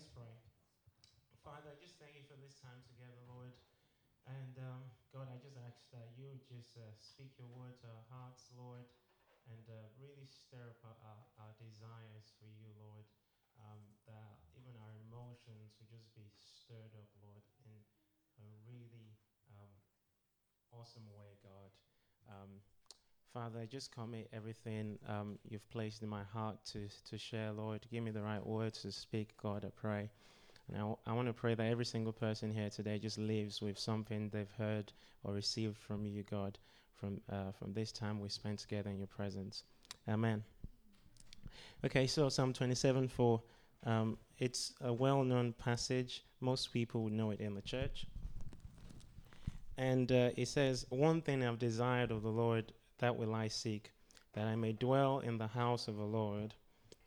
Let's pray. Father, I just thank you for this time together, Lord. And um, God, I just ask that you just uh, speak your word to our hearts, Lord, and uh, really stir up our, our, desires for you, Lord. Um, that even our emotions would just be stirred up, Lord, in a really um, awesome way, God. Father, I just commit everything um, you've placed in my heart to, to share, Lord. Give me the right words to speak, God, I pray. And I, w- I want to pray that every single person here today just lives with something they've heard or received from you, God, from, uh, from this time we spent together in your presence. Amen. Okay, so Psalm 27 4. Um, it's a well known passage. Most people would know it in the church. And uh, it says, One thing I've desired of the Lord that will I seek, that I may dwell in the house of the Lord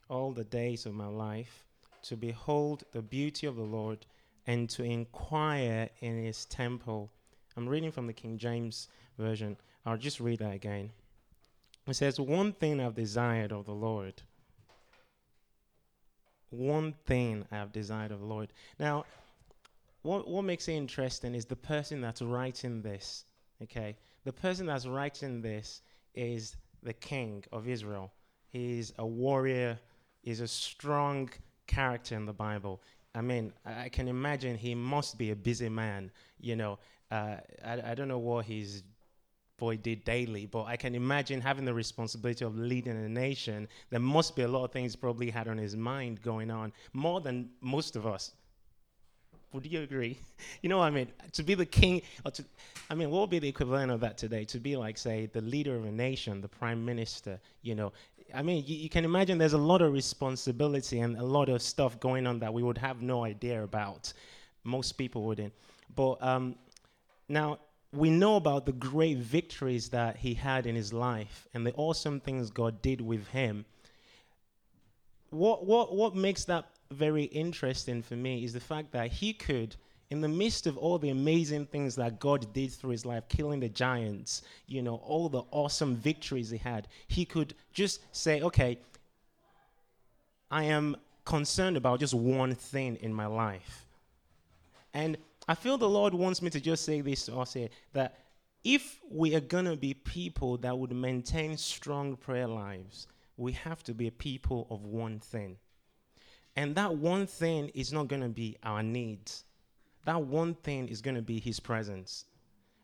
all the days of my life, to behold the beauty of the Lord and to inquire in his temple. I'm reading from the King James Version. I'll just read that again. It says, One thing I've desired of the Lord. One thing I've desired of the Lord. Now, what, what makes it interesting is the person that's writing this. Okay? The person that's writing this is the king of Israel. He's a warrior, he's a strong character in the Bible. I mean, I can imagine he must be a busy man. You know, uh, I, I don't know what his boy did daily, but I can imagine having the responsibility of leading a nation. There must be a lot of things probably had on his mind going on, more than most of us. Would you agree? You know what I mean? To be the king, or to, I mean, what would be the equivalent of that today? To be like, say, the leader of a nation, the prime minister, you know. I mean, you, you can imagine there's a lot of responsibility and a lot of stuff going on that we would have no idea about. Most people wouldn't. But um, now, we know about the great victories that he had in his life and the awesome things God did with him. What, what, what makes that very interesting for me is the fact that he could, in the midst of all the amazing things that God did through his life, killing the giants, you know, all the awesome victories he had, he could just say, okay, I am concerned about just one thing in my life. And I feel the Lord wants me to just say this to us here that if we are going to be people that would maintain strong prayer lives, we have to be a people of one thing. And that one thing is not going to be our needs. That one thing is going to be His presence.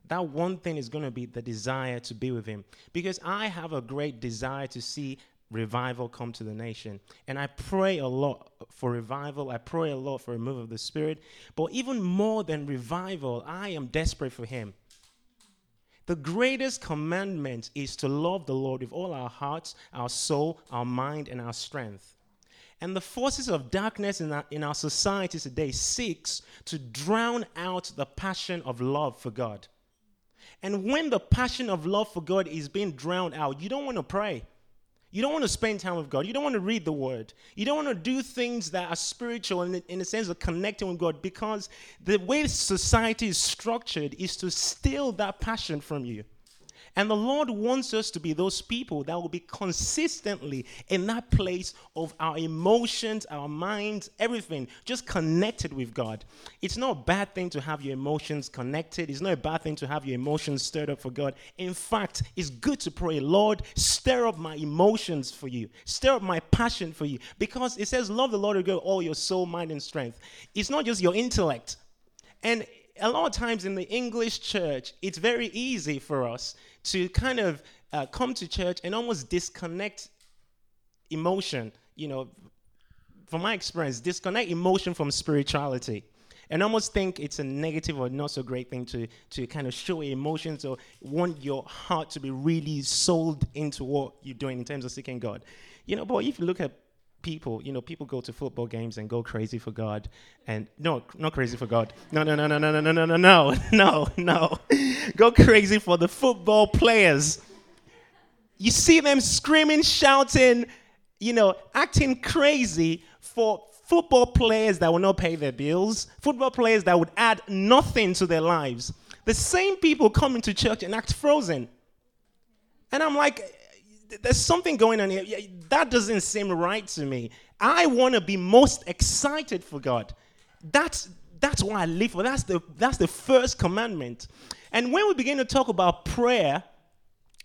That one thing is going to be the desire to be with Him. Because I have a great desire to see revival come to the nation. And I pray a lot for revival. I pray a lot for a move of the Spirit. But even more than revival, I am desperate for Him. The greatest commandment is to love the Lord with all our hearts, our soul, our mind, and our strength. And the forces of darkness in our, in our society today seeks to drown out the passion of love for God. And when the passion of love for God is being drowned out, you don't want to pray. You don't want to spend time with God. You don't want to read the word. You don't want to do things that are spiritual in the, in the sense of connecting with God because the way society is structured is to steal that passion from you. And the Lord wants us to be those people that will be consistently in that place of our emotions, our minds, everything, just connected with God. It's not a bad thing to have your emotions connected. It's not a bad thing to have your emotions stirred up for God. In fact, it's good to pray, Lord, stir up my emotions for you, stir up my passion for you. Because it says, Love the Lord with all your soul, mind, and strength. It's not just your intellect. And a lot of times in the English church, it's very easy for us to kind of uh, come to church and almost disconnect emotion, you know, from my experience, disconnect emotion from spirituality. And almost think it's a negative or not so great thing to, to kind of show emotions or want your heart to be really sold into what you're doing in terms of seeking God. You know, but if you look at people, you know, people go to football games and go crazy for God. And no, not crazy for God. No, no, no, no, no, no, no, no, no, no, no. Go crazy for the football players. You see them screaming, shouting, you know, acting crazy for football players that will not pay their bills, football players that would add nothing to their lives. The same people come into church and act frozen. And I'm like, there's something going on here. That doesn't seem right to me. I want to be most excited for God. That's that's why I live for. That's the that's the first commandment. And when we begin to talk about prayer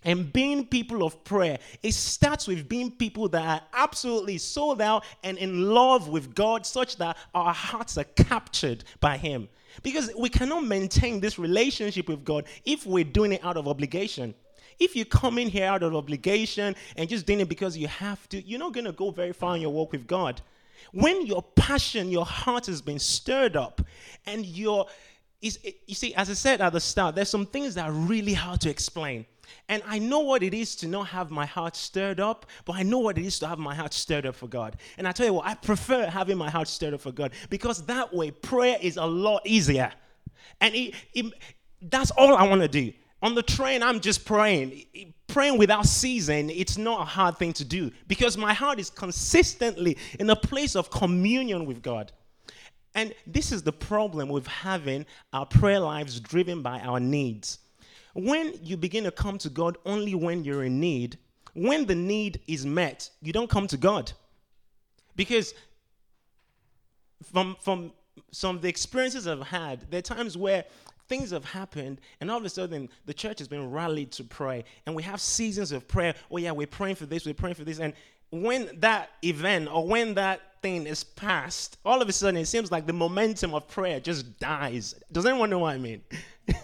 and being people of prayer, it starts with being people that are absolutely sold out and in love with God, such that our hearts are captured by Him. Because we cannot maintain this relationship with God if we're doing it out of obligation. If you come in here out of obligation and just doing it because you have to, you're not going to go very far in your walk with God. When your passion, your heart has been stirred up, and your is you see, as I said at the start, there's some things that are really hard to explain. And I know what it is to not have my heart stirred up, but I know what it is to have my heart stirred up for God. And I tell you what, I prefer having my heart stirred up for God because that way prayer is a lot easier. And it, it, that's all I want to do. On the train, I'm just praying. Praying without ceasing, it's not a hard thing to do because my heart is consistently in a place of communion with God. And this is the problem with having our prayer lives driven by our needs. When you begin to come to God only when you're in need, when the need is met, you don't come to God. Because from, from some of the experiences I've had, there are times where things have happened, and all of a sudden the church has been rallied to pray, and we have seasons of prayer. Oh, yeah, we're praying for this, we're praying for this. And when that event or when that thing is past, all of a sudden it seems like the momentum of prayer just dies. Does anyone know what I mean?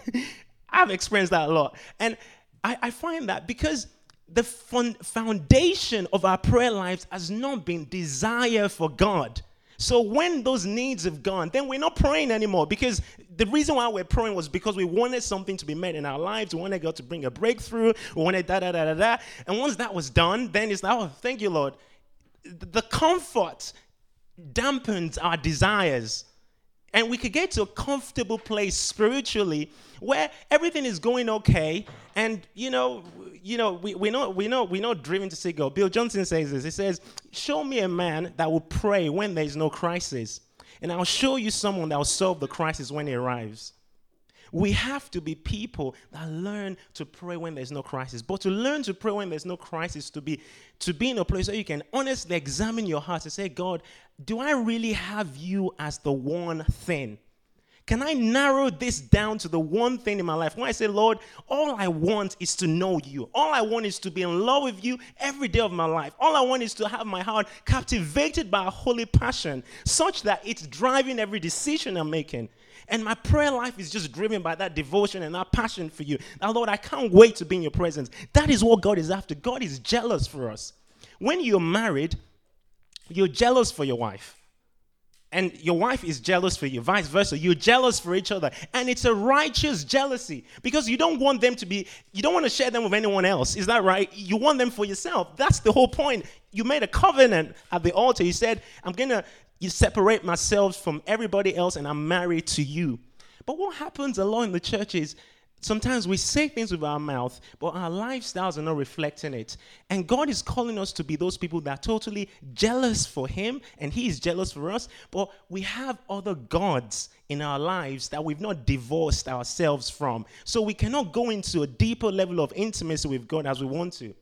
I've experienced that a lot. And I, I find that because the fun, foundation of our prayer lives has not been desire for God. So when those needs have gone, then we're not praying anymore because the reason why we're praying was because we wanted something to be met in our lives. We wanted God to bring a breakthrough. We wanted da da da da da. And once that was done, then it's like, oh, thank you, Lord. The comfort dampens our desires and we could get to a comfortable place spiritually where everything is going okay. And you know you know we, we know we know we're not driven to see god. Bill johnson says this. He says show me a man that will pray when there's no crisis and i'll show you someone that will solve the crisis when it arrives we have to be people that learn to pray when there's no crisis. But to learn to pray when there's no crisis, to be to be in a place where you can honestly examine your heart and say, God, do I really have you as the one thing? Can I narrow this down to the one thing in my life? When I say, Lord, all I want is to know you. All I want is to be in love with you every day of my life. All I want is to have my heart captivated by a holy passion, such that it's driving every decision I'm making. And my prayer life is just driven by that devotion and that passion for you. Now, Lord, I can't wait to be in your presence. That is what God is after. God is jealous for us. When you're married, you're jealous for your wife. And your wife is jealous for you, vice versa. You're jealous for each other. And it's a righteous jealousy because you don't want them to be, you don't want to share them with anyone else. Is that right? You want them for yourself. That's the whole point. You made a covenant at the altar. You said, I'm going to you separate myself from everybody else and I'm married to you. But what happens a lot in the church is sometimes we say things with our mouth, but our lifestyles are not reflecting it. And God is calling us to be those people that are totally jealous for Him, and He is jealous for us. But we have other gods in our lives that we've not divorced ourselves from. So we cannot go into a deeper level of intimacy with God as we want to.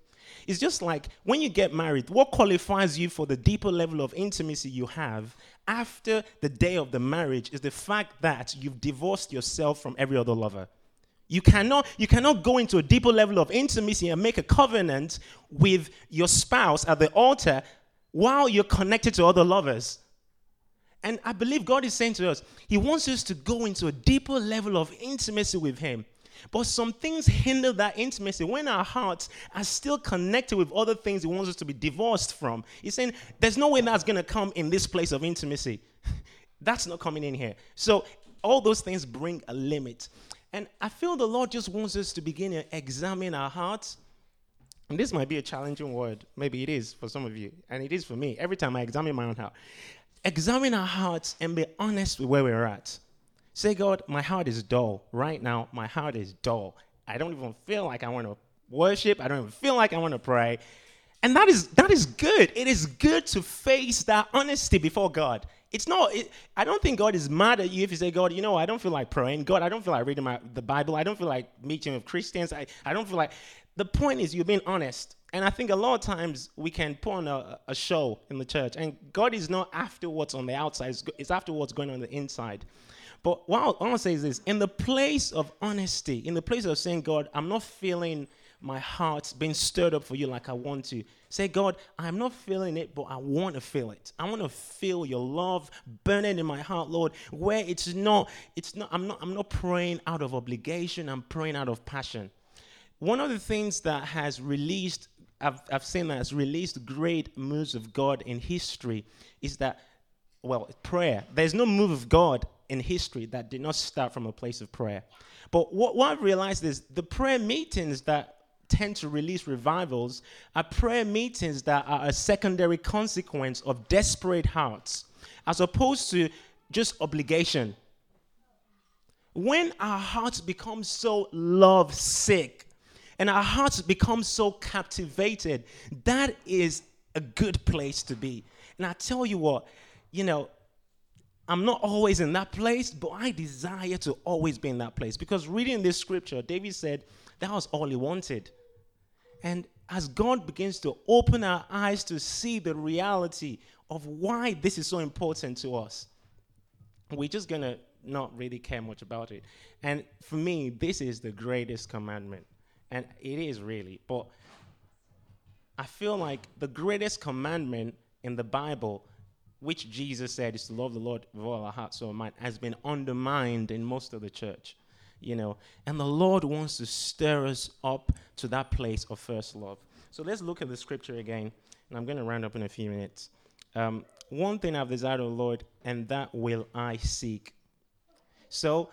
It's just like when you get married, what qualifies you for the deeper level of intimacy you have after the day of the marriage is the fact that you've divorced yourself from every other lover. You cannot, you cannot go into a deeper level of intimacy and make a covenant with your spouse at the altar while you're connected to other lovers. And I believe God is saying to us, He wants us to go into a deeper level of intimacy with Him. But some things hinder that intimacy when our hearts are still connected with other things He wants us to be divorced from. He's saying there's no way that's going to come in this place of intimacy. that's not coming in here. So all those things bring a limit. And I feel the Lord just wants us to begin to examine our hearts. And this might be a challenging word. Maybe it is for some of you. And it is for me. Every time I examine my own heart, examine our hearts and be honest with where we're at. Say, God, my heart is dull. Right now, my heart is dull. I don't even feel like I want to worship. I don't even feel like I want to pray. And that is that is good. It is good to face that honesty before God. It's not. It, I don't think God is mad at you if you say, God, you know, I don't feel like praying. God, I don't feel like reading my, the Bible. I don't feel like meeting with Christians. I, I don't feel like. The point is, you're being honest. And I think a lot of times we can put on a, a show in the church, and God is not after what's on the outside, it's, it's after what's going on the inside. But what I want to say is this in the place of honesty, in the place of saying, God, I'm not feeling my heart being stirred up for you like I want to. Say, God, I'm not feeling it, but I want to feel it. I want to feel your love burning in my heart, Lord, where it's not, it's not, I'm not, I'm not praying out of obligation, I'm praying out of passion. One of the things that has released, I've, I've seen that has released great moves of God in history is that, well, prayer. There's no move of God in history that did not start from a place of prayer. But what, what I've realized is the prayer meetings that tend to release revivals are prayer meetings that are a secondary consequence of desperate hearts as opposed to just obligation. When our hearts become so love sick and our hearts become so captivated, that is a good place to be. And I tell you what, you know, I'm not always in that place, but I desire to always be in that place. Because reading this scripture, David said that was all he wanted. And as God begins to open our eyes to see the reality of why this is so important to us, we're just going to not really care much about it. And for me, this is the greatest commandment. And it is really. But I feel like the greatest commandment in the Bible, which Jesus said is to love the Lord with all our heart, soul, and mind, has been undermined in most of the church you know. And the Lord wants to stir us up to that place of first love. So let's look at the scripture again, and I'm going to round up in a few minutes. Um, one thing I've desired the Lord, and that will I seek. So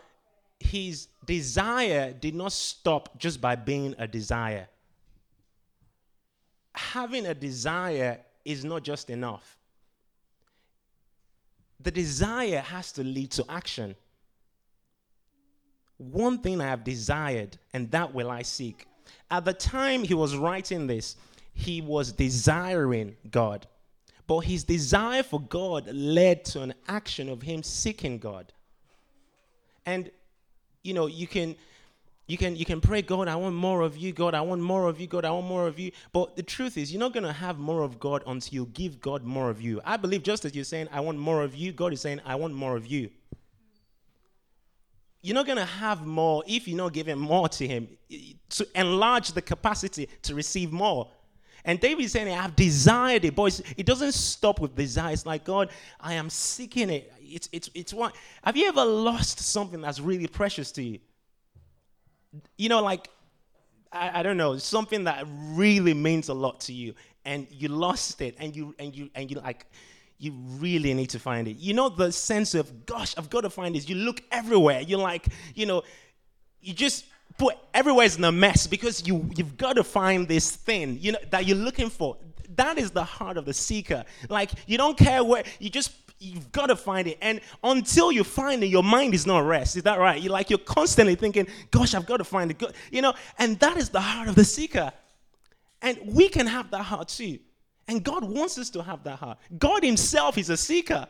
his desire did not stop just by being a desire. Having a desire is not just enough. The desire has to lead to action. One thing I have desired, and that will I seek. At the time he was writing this, he was desiring God. But his desire for God led to an action of him seeking God. And you know, you can you can you can pray god i want more of you god i want more of you god i want more of you but the truth is you're not going to have more of god until you give god more of you i believe just as you're saying i want more of you god is saying i want more of you you're not going to have more if you're not giving more to him to enlarge the capacity to receive more. And David is saying, I've desired it. Boys, it doesn't stop with desire. It's like, God, I am seeking it. It's, it's, it's what. Have you ever lost something that's really precious to you? You know, like, I, I don't know, something that really means a lot to you, and you lost it, and you, and you, and you like, you really need to find it. You know, the sense of, gosh, I've got to find this. You look everywhere. You're like, you know, you just put everywhere's in a mess because you, you've got to find this thing, you know, that you're looking for. That is the heart of the seeker. Like, you don't care where, you just, you've got to find it. And until you find it, your mind is not rest. Is that right? You're like, you're constantly thinking, gosh, I've got to find it. You know, and that is the heart of the seeker. And we can have that heart too. And God wants us to have that heart. God Himself is a seeker.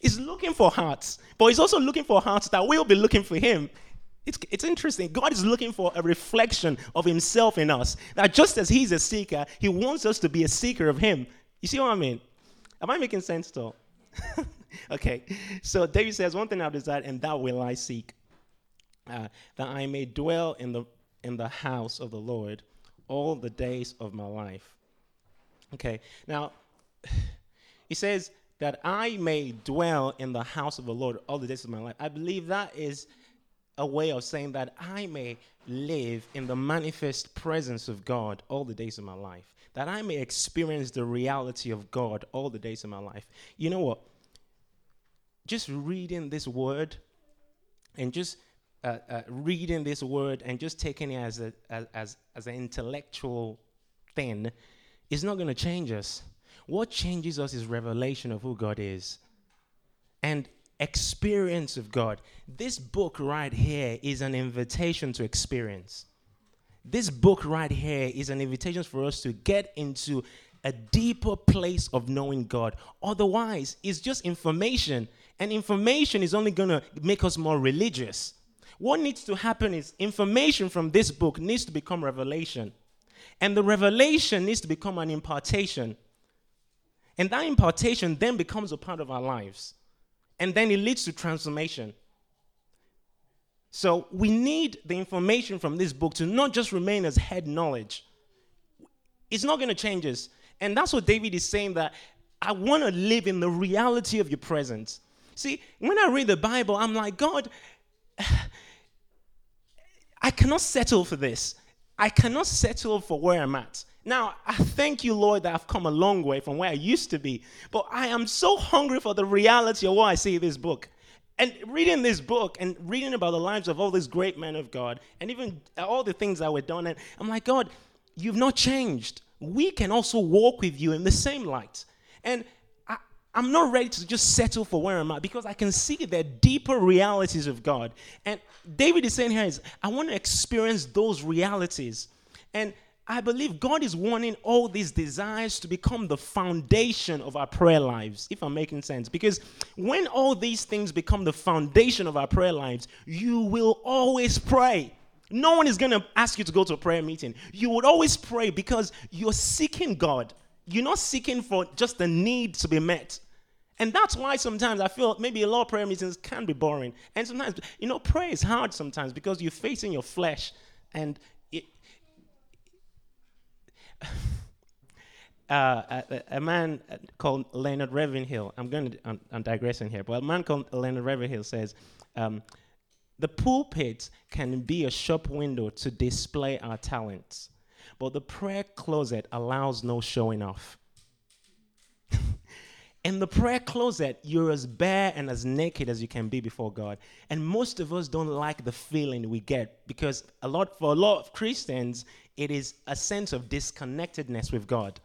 He's looking for hearts, but He's also looking for hearts that will be looking for Him. It's, it's interesting. God is looking for a reflection of Himself in us. That just as He's a seeker, He wants us to be a seeker of Him. You see what I mean? Am I making sense, though? okay. So David says, One thing I've desired, and that will I seek, uh, that I may dwell in the, in the house of the Lord all the days of my life Okay, now he says that I may dwell in the house of the Lord all the days of my life. I believe that is a way of saying that I may live in the manifest presence of God all the days of my life, that I may experience the reality of God all the days of my life. You know what? Just reading this word and just uh, uh, reading this word and just taking it as, a, as, as, as an intellectual thing is not going to change us. What changes us is revelation of who God is and experience of God. This book right here is an invitation to experience. This book right here is an invitation for us to get into a deeper place of knowing God. Otherwise, it's just information, and information is only going to make us more religious. What needs to happen is information from this book needs to become revelation. And the revelation needs to become an impartation. And that impartation then becomes a part of our lives. And then it leads to transformation. So we need the information from this book to not just remain as head knowledge. It's not going to change us. And that's what David is saying that I want to live in the reality of your presence. See, when I read the Bible, I'm like, God, I cannot settle for this. I cannot settle for where I'm at. Now, I thank you, Lord, that I've come a long way from where I used to be. But I am so hungry for the reality of what I see in this book. And reading this book and reading about the lives of all these great men of God and even all the things that were done, and I'm like, God, you've not changed. We can also walk with you in the same light. And I, I'm not ready to just settle for where I'm at because I can see the deeper realities of God. And David is saying here is, I want to experience those realities. And I believe God is wanting all these desires to become the foundation of our prayer lives, if I'm making sense. Because when all these things become the foundation of our prayer lives, you will always pray. No one is going to ask you to go to a prayer meeting. You would always pray because you're seeking God. You're not seeking for just the need to be met. And that's why sometimes I feel maybe a lot of prayer meetings can be boring. And sometimes, you know, prayer is hard sometimes because you're facing your flesh and uh, a, a, man called Leonard Ravenhill, I'm going to, I'm, I'm, digressing here, but a man called Leonard Ravenhill says, um, the pulpit can be a shop window to display our talents, but the prayer closet allows no showing off. In the prayer closet, you're as bare and as naked as you can be before God. And most of us don't like the feeling we get because a lot for a lot of Christians, it is a sense of disconnectedness with God.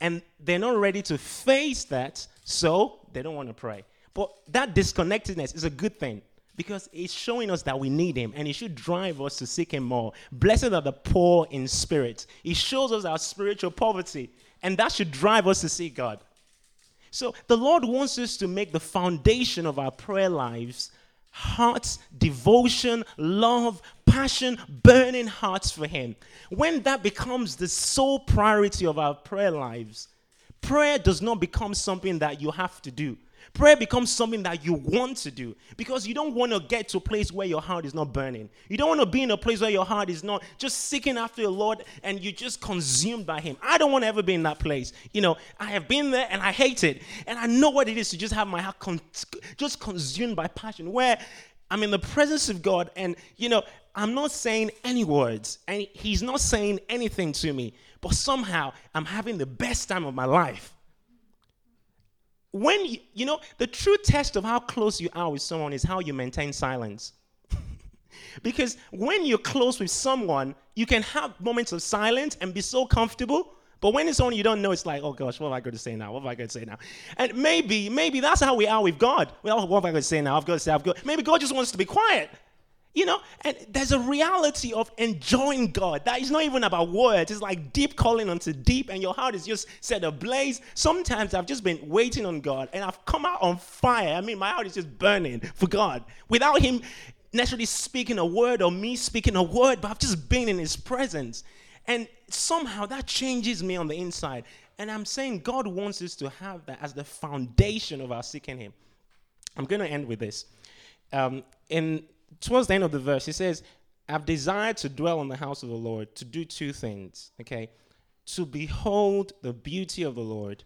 And they're not ready to face that, so they don't want to pray. But that disconnectedness is a good thing because it's showing us that we need him and it should drive us to seek him more. Blessed are the poor in spirit. It shows us our spiritual poverty and that should drive us to seek God. So the Lord wants us to make the foundation of our prayer lives hearts, devotion, love, passion, burning hearts for Him. When that becomes the sole priority of our prayer lives, prayer does not become something that you have to do. Prayer becomes something that you want to do because you don't want to get to a place where your heart is not burning. You don't want to be in a place where your heart is not just seeking after the Lord and you're just consumed by Him. I don't want to ever be in that place. You know, I have been there and I hate it. And I know what it is to just have my heart con- just consumed by passion where I'm in the presence of God and, you know, I'm not saying any words and He's not saying anything to me, but somehow I'm having the best time of my life when you, you know, the true test of how close you are with someone is how you maintain silence. because when you're close with someone, you can have moments of silence and be so comfortable. But when it's someone you don't know, it's like, oh gosh, what am I going to say now? What am I going to say now? And maybe, maybe that's how we are with God. Well, what am I going to say now? I've got to say, I've got. Maybe God just wants to be quiet. You know, and there's a reality of enjoying God that is not even about words. It's like deep calling onto deep, and your heart is just set ablaze. Sometimes I've just been waiting on God, and I've come out on fire. I mean, my heart is just burning for God without Him necessarily speaking a word or me speaking a word, but I've just been in His presence. And somehow that changes me on the inside. And I'm saying God wants us to have that as the foundation of our seeking Him. I'm going to end with this. Um, in towards the end of the verse, he says, I've desired to dwell in the house of the Lord to do two things, okay? To behold the beauty of the Lord,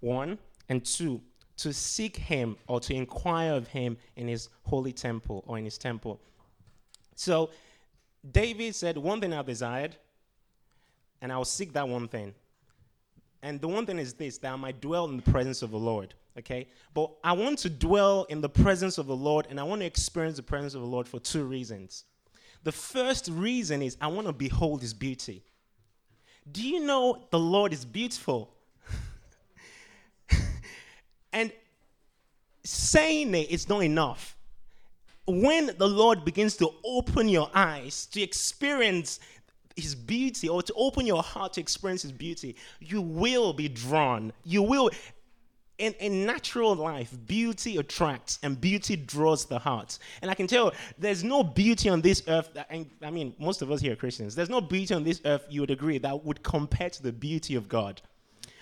one, and two, to seek him or to inquire of him in his holy temple or in his temple. So David said, One thing I've desired, and I'll seek that one thing. And the one thing is this that I might dwell in the presence of the Lord okay? But I want to dwell in the presence of the Lord and I want to experience the presence of the Lord for two reasons. The first reason is I want to behold his beauty. Do you know the Lord is beautiful? and saying it is not enough. When the Lord begins to open your eyes to experience his beauty or to open your heart to experience his beauty, you will be drawn. You will in, in natural life, beauty attracts and beauty draws the heart. And I can tell there's no beauty on this earth, that, and I mean, most of us here are Christians, there's no beauty on this earth, you would agree, that would compare to the beauty of God.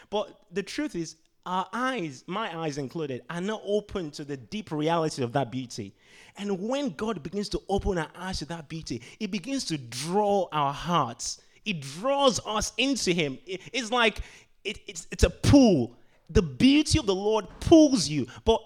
But the truth is, our eyes, my eyes included, are not open to the deep reality of that beauty. And when God begins to open our eyes to that beauty, it begins to draw our hearts. It draws us into Him. it's like it, it's, it's a pull the beauty of the Lord pulls you. But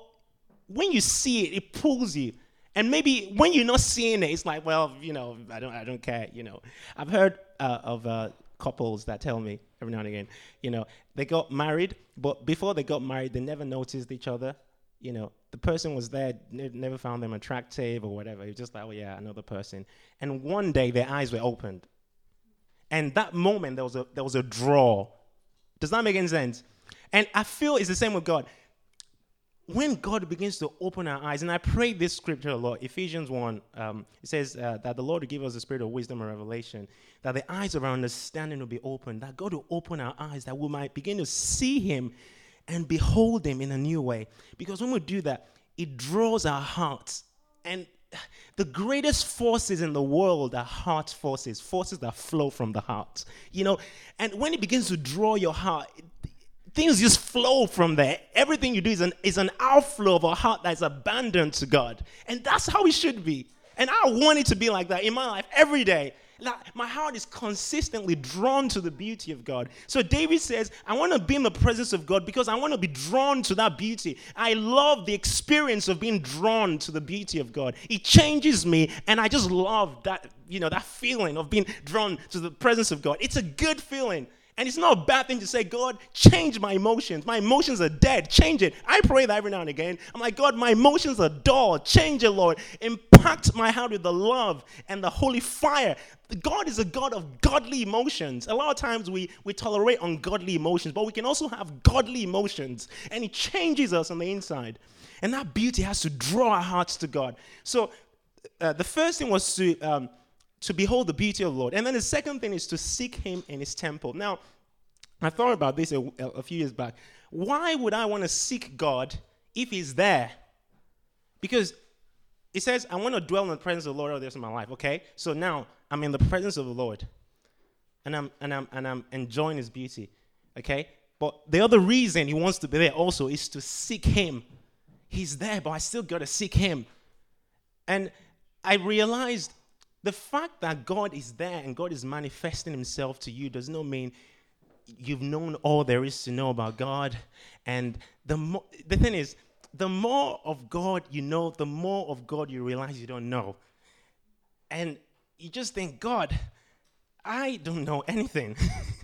when you see it, it pulls you. And maybe when you're not seeing it, it's like, well, you know, I don't, I don't care. You know, I've heard uh, of uh, couples that tell me every now and again, you know, they got married, but before they got married, they never noticed each other. You know, the person was there, never found them attractive or whatever. It was just like, oh yeah, another person. And one day their eyes were opened, and that moment there was a there was a draw. Does that make any sense? And I feel it's the same with God. When God begins to open our eyes, and I pray this scripture a lot, Ephesians 1, um, it says uh, that the Lord will give us the spirit of wisdom and revelation, that the eyes of our understanding will be open, that God will open our eyes, that we might begin to see Him and behold Him in a new way. Because when we do that, it draws our hearts. And the greatest forces in the world are heart forces, forces that flow from the heart. You know, and when it begins to draw your heart, things just flow from there. Everything you do is an, is an outflow of a heart that's abandoned to God. And that's how it should be. And I want it to be like that in my life every day. Like my heart is consistently drawn to the beauty of God. So David says, I want to be in the presence of God because I want to be drawn to that beauty. I love the experience of being drawn to the beauty of God. It changes me, and I just love that, you know, that feeling of being drawn to the presence of God. It's a good feeling. And it's not a bad thing to say, God, change my emotions. My emotions are dead. Change it. I pray that every now and again. I'm like, God, my emotions are dull. Change it, Lord. Impact my heart with the love and the holy fire. God is a God of godly emotions. A lot of times we, we tolerate ungodly emotions, but we can also have godly emotions. And it changes us on the inside. And that beauty has to draw our hearts to God. So uh, the first thing was to. Um, to behold the beauty of the Lord. And then the second thing is to seek Him in His temple. Now, I thought about this a, a few years back. Why would I want to seek God if He's there? Because it says, I want to dwell in the presence of the Lord all the days of my life, okay? So now I'm in the presence of the Lord and I'm, and I'm, and I'm enjoying His beauty, okay? But the other reason He wants to be there also is to seek Him. He's there, but I still got to seek Him. And I realized the fact that God is there and God is manifesting himself to you does not mean you've known all there is to know about God. And the mo- the thing is, the more of God you know, the more of God you realize you don't know. And you just think, God, I don't know anything.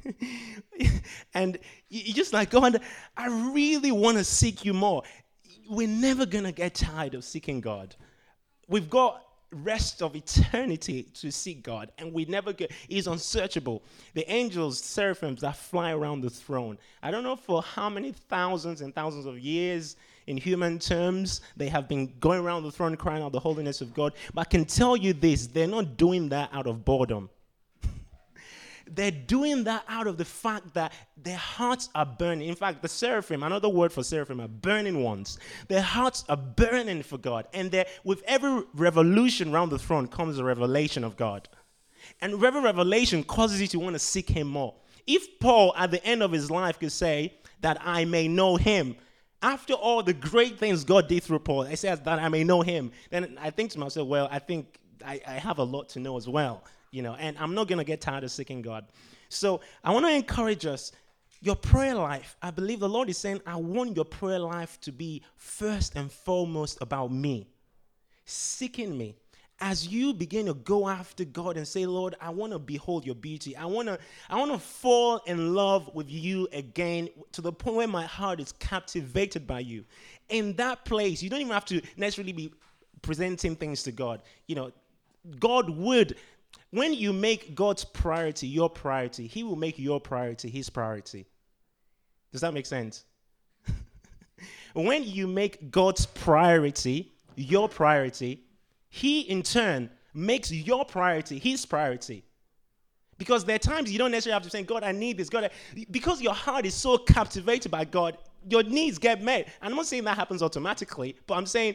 and you just like, God, I really want to seek you more. We're never going to get tired of seeking God. We've got rest of eternity to seek God, and we never get. He's unsearchable. The angels, seraphims that fly around the throne. I don't know for how many thousands and thousands of years, in human terms, they have been going around the throne crying out the holiness of God. But I can tell you this: they're not doing that out of boredom. They're doing that out of the fact that their hearts are burning. In fact, the seraphim, another word for seraphim, are burning ones. Their hearts are burning for God. And with every revolution around the throne comes a revelation of God. And every revelation causes you to want to seek Him more. If Paul, at the end of his life, could say, That I may know Him, after all the great things God did through Paul, he says, That I may know Him, then I think to myself, Well, I think I, I have a lot to know as well you know, and I'm not going to get tired of seeking God. So I want to encourage us. Your prayer life, I believe the Lord is saying, I want your prayer life to be first and foremost about me, seeking me. As you begin to go after God and say, Lord, I want to behold your beauty. I want to I want to fall in love with you again to the point where my heart is captivated by you. In that place, you don't even have to necessarily be presenting things to God. You know, God would when you make God's priority your priority, He will make your priority His priority. Does that make sense? when you make God's priority your priority, He in turn makes your priority His priority. Because there are times you don't necessarily have to say, God, I need this. God, I... because your heart is so captivated by God, your needs get met. And I'm not saying that happens automatically, but I'm saying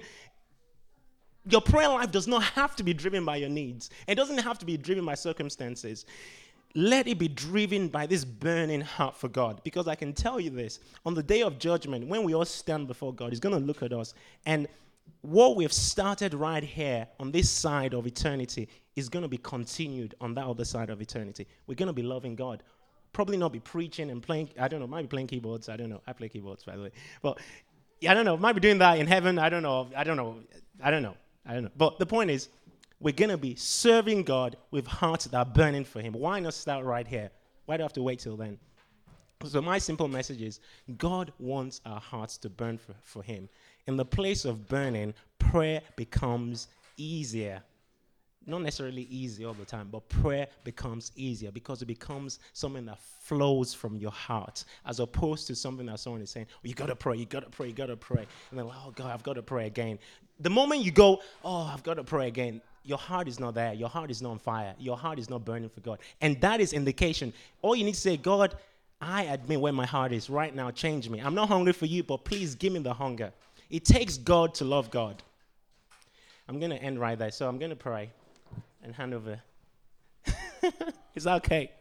your prayer life does not have to be driven by your needs. It doesn't have to be driven by circumstances. Let it be driven by this burning heart for God. Because I can tell you this on the day of judgment, when we all stand before God, He's going to look at us. And what we've started right here on this side of eternity is going to be continued on that other side of eternity. We're going to be loving God. Probably not be preaching and playing, I don't know, might be playing keyboards. I don't know. I play keyboards, by the way. But I don't know. Might be doing that in heaven. I don't know. I don't know. I don't know. I don't know. But the point is, we're going to be serving God with hearts that are burning for Him. Why not start right here? Why do I have to wait till then? So, my simple message is God wants our hearts to burn for, for Him. In the place of burning, prayer becomes easier. Not necessarily easy all the time, but prayer becomes easier because it becomes something that flows from your heart as opposed to something that someone is saying, oh, you gotta pray, you gotta pray, you gotta pray. And then, like, oh God, I've gotta pray again. The moment you go, oh, I've gotta pray again, your heart is not there. Your heart is not on fire. Your heart is not burning for God. And that is indication. All you need to say, God, I admit where my heart is right now. Change me. I'm not hungry for you, but please give me the hunger. It takes God to love God. I'm going to end right there. So I'm going to pray and hand over. Is that okay?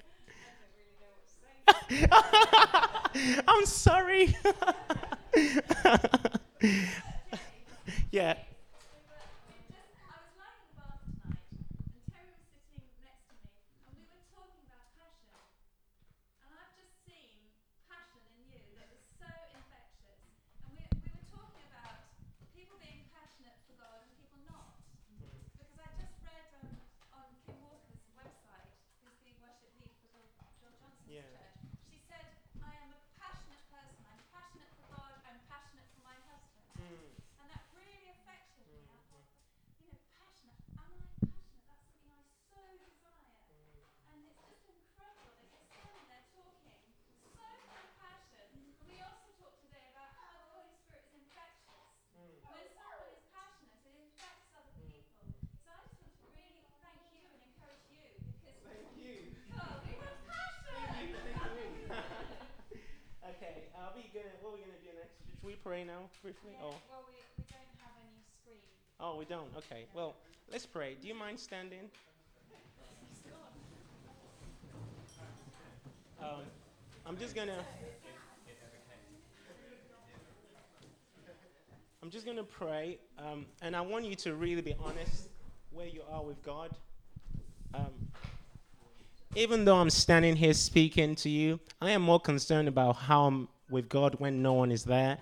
I'm sorry. yeah. We pray now briefly? Yeah, oh. Well, we, we don't have any screen. Oh, we don't. Okay. Well, let's pray. Do you mind standing? Um, I'm just gonna. I'm just gonna pray, um, and I want you to really be honest where you are with God. Um, even though I'm standing here speaking to you, I am more concerned about how I'm with God when no one is there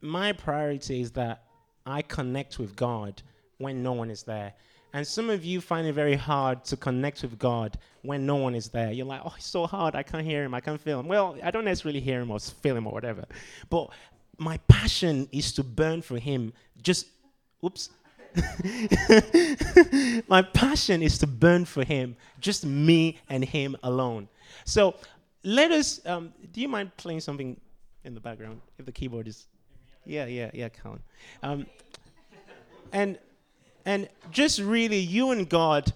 my priority is that I connect with God when no one is there. And some of you find it very hard to connect with God when no one is there. You're like, oh, it's so hard. I can't hear him. I can't feel him. Well, I don't necessarily hear him or feel him or whatever. But my passion is to burn for him. Just, oops. my passion is to burn for him. Just me and him alone. So let us, um, do you mind playing something in the background if the keyboard is yeah, yeah, yeah, Colin. Um, and and just really, you and God,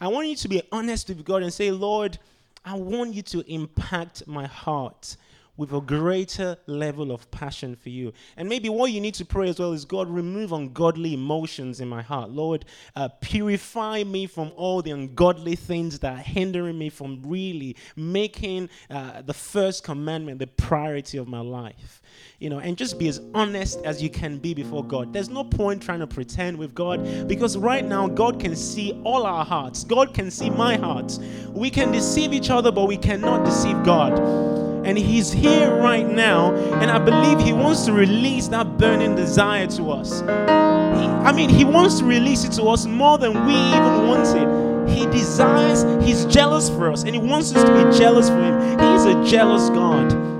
I want you to be honest with God and say, Lord, I want you to impact my heart with a greater level of passion for you. And maybe what you need to pray as well is God, remove ungodly emotions in my heart. Lord, uh, purify me from all the ungodly things that are hindering me from really making uh, the first commandment the priority of my life. You know, and just be as honest as you can be before God. There's no point trying to pretend with God because right now God can see all our hearts. God can see my heart. We can deceive each other, but we cannot deceive God. And He's here right now. And I believe He wants to release that burning desire to us. He, I mean, He wants to release it to us more than we even wanted. He desires, He's jealous for us, and He wants us to be jealous for Him. He's a jealous God.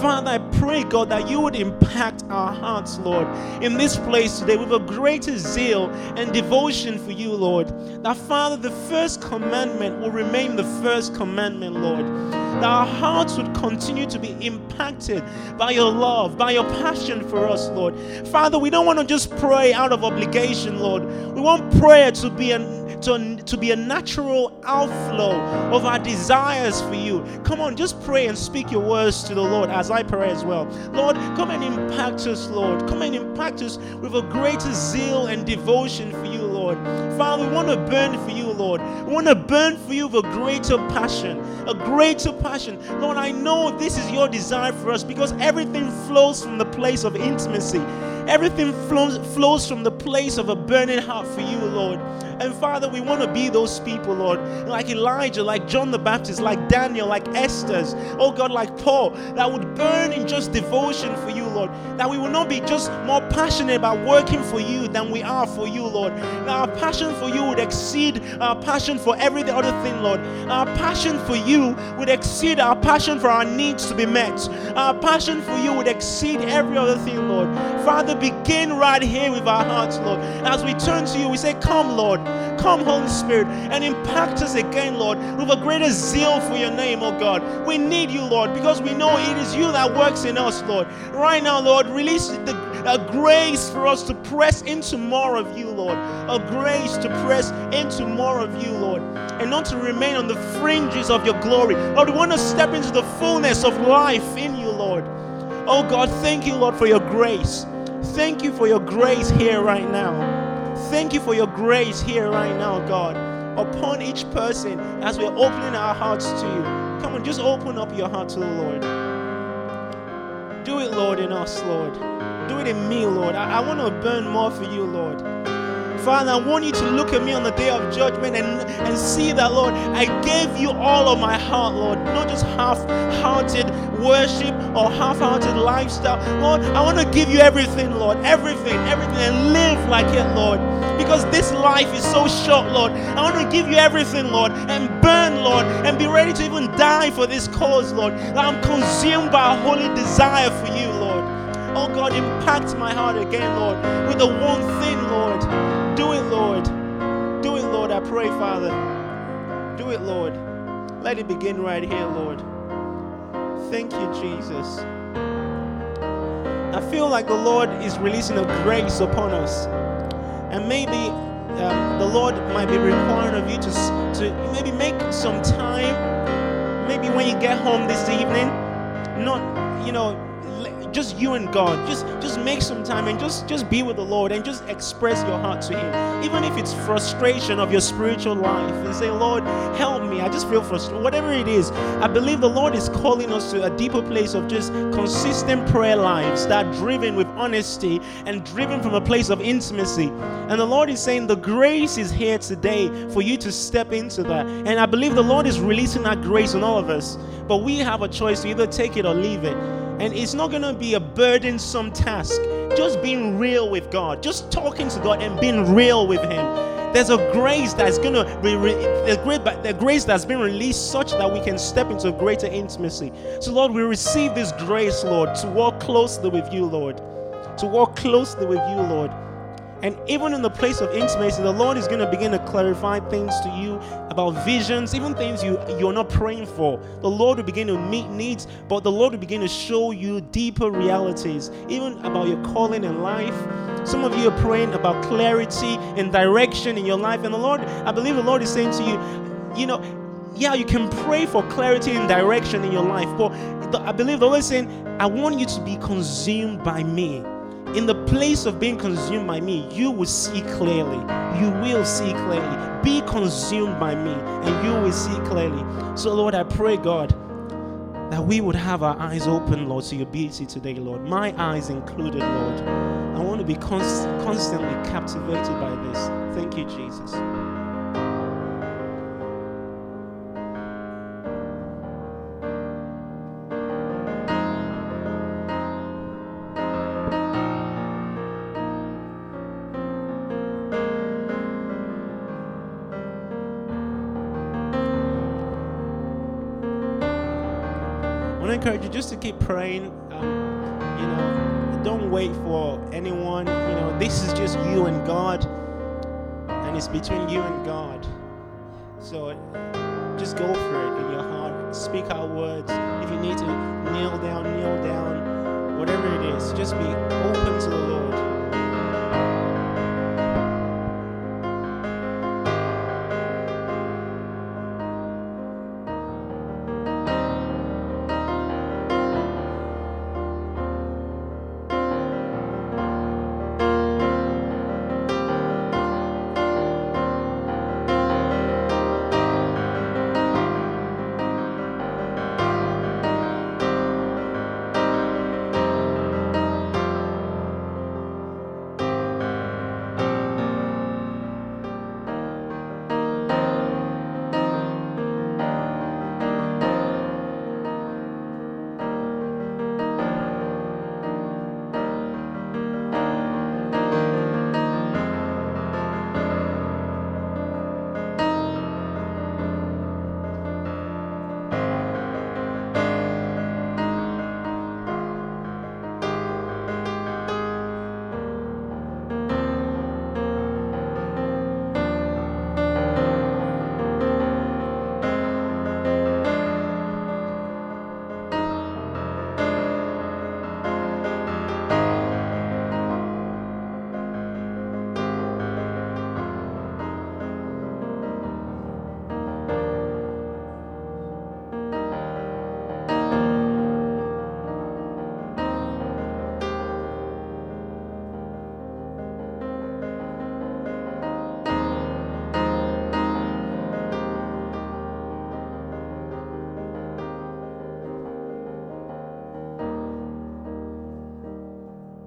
Father, I pray, God, that you would impact our hearts, Lord, in this place today with a greater zeal and devotion for you, Lord. That, Father, the first commandment will remain the first commandment, Lord. That our hearts would continue to be impacted by your love, by your passion for us, Lord. Father, we don't want to just pray out of obligation, Lord. We want prayer to be an to, to be a natural outflow of our desires for you. Come on, just pray and speak your words to the Lord as I pray as well. Lord, come and impact us, Lord. Come and impact us with a greater zeal and devotion for you, Lord. Father, we want to burn for you, Lord. We want to burn for you with a greater passion, a greater passion. Lord, I know this is your desire for us because everything flows from the place of intimacy. Everything flows, flows from the place of a burning heart for you, Lord. And Father, we want to be those people, Lord, like Elijah, like John the Baptist, like Daniel, like Esther's, oh God, like Paul, that would burn in just devotion for you, Lord. That we will not be just more passionate about working for you than we are for you, Lord. That our passion for you would exceed our passion for every other thing, Lord. Our passion for you would exceed our passion for our needs to be met. Our passion for you would exceed every other thing, Lord. Father, begin right here with our hearts, Lord. As we turn to you, we say, Come, Lord. Come, Holy Spirit, and impact us again, Lord, with a greater zeal for your name, oh God. We need you, Lord, because we know it is you that works in us, Lord. Right now, Lord, release the a grace for us to press into more of you, Lord. A grace to press into more of you, Lord. And not to remain on the fringes of your glory. Lord, we want to step into the fullness of life in you, Lord. Oh God, thank you, Lord, for your grace. Thank you for your grace here right now. Thank you for your grace here right now, God, upon each person as we're opening our hearts to you. Come on, just open up your heart to the Lord. Do it, Lord, in us, Lord. Do it in me, Lord. I, I want to burn more for you, Lord. Father, I want you to look at me on the day of judgment and, and see that, Lord, I gave you all of my heart, Lord, not just half hearted worship or half hearted lifestyle. Lord, I want to give you everything, Lord, everything, everything, and live like it, Lord. Because this life is so short, Lord. I want to give you everything, Lord, and burn, Lord, and be ready to even die for this cause, Lord. That I'm consumed by a holy desire for you, Lord. Oh God, impact my heart again, Lord, with the one thing, Lord. Do it, Lord. Do it, Lord. I pray, Father. Do it, Lord. Let it begin right here, Lord. Thank you, Jesus. I feel like the Lord is releasing a grace upon us. And maybe um, the Lord might be requiring of you to, to maybe make some time, maybe when you get home this evening, not, you know, just you and God. Just just make some time and just just be with the Lord and just express your heart to Him. Even if it's frustration of your spiritual life, and say, Lord, help me. I just feel frustrated. Whatever it is, I believe the Lord is calling us to a deeper place of just consistent prayer lives that are driven with honesty and driven from a place of intimacy. And the Lord is saying the grace is here today for you to step into that. And I believe the Lord is releasing that grace on all of us. But we have a choice to either take it or leave it. And it's not going to be a burdensome task. Just being real with God, just talking to God and being real with Him. There's a grace that's going to be, re- the grace that's been released such that we can step into greater intimacy. So, Lord, we receive this grace, Lord, to walk closely with you, Lord. To walk closely with you, Lord. And even in the place of intimacy, the Lord is going to begin to clarify things to you about visions, even things you, you're not praying for. The Lord will begin to meet needs, but the Lord will begin to show you deeper realities, even about your calling in life. Some of you are praying about clarity and direction in your life. And the Lord, I believe the Lord is saying to you, you know, yeah, you can pray for clarity and direction in your life, but I believe the Lord is saying, I want you to be consumed by me in the place of being consumed by me, you will see clearly. You will see clearly. Be consumed by me, and you will see clearly. So, Lord, I pray, God, that we would have our eyes open, Lord, to your beauty today, Lord. My eyes included, Lord. I want to be const- constantly captivated by this. Thank you, Jesus. Encourage you just to keep praying. Um, you know, don't wait for anyone. You know, this is just you and God, and it's between you and God. So just go for it in your heart. Speak out words. If you need to kneel down, kneel down. Whatever it is, just be open to the Lord.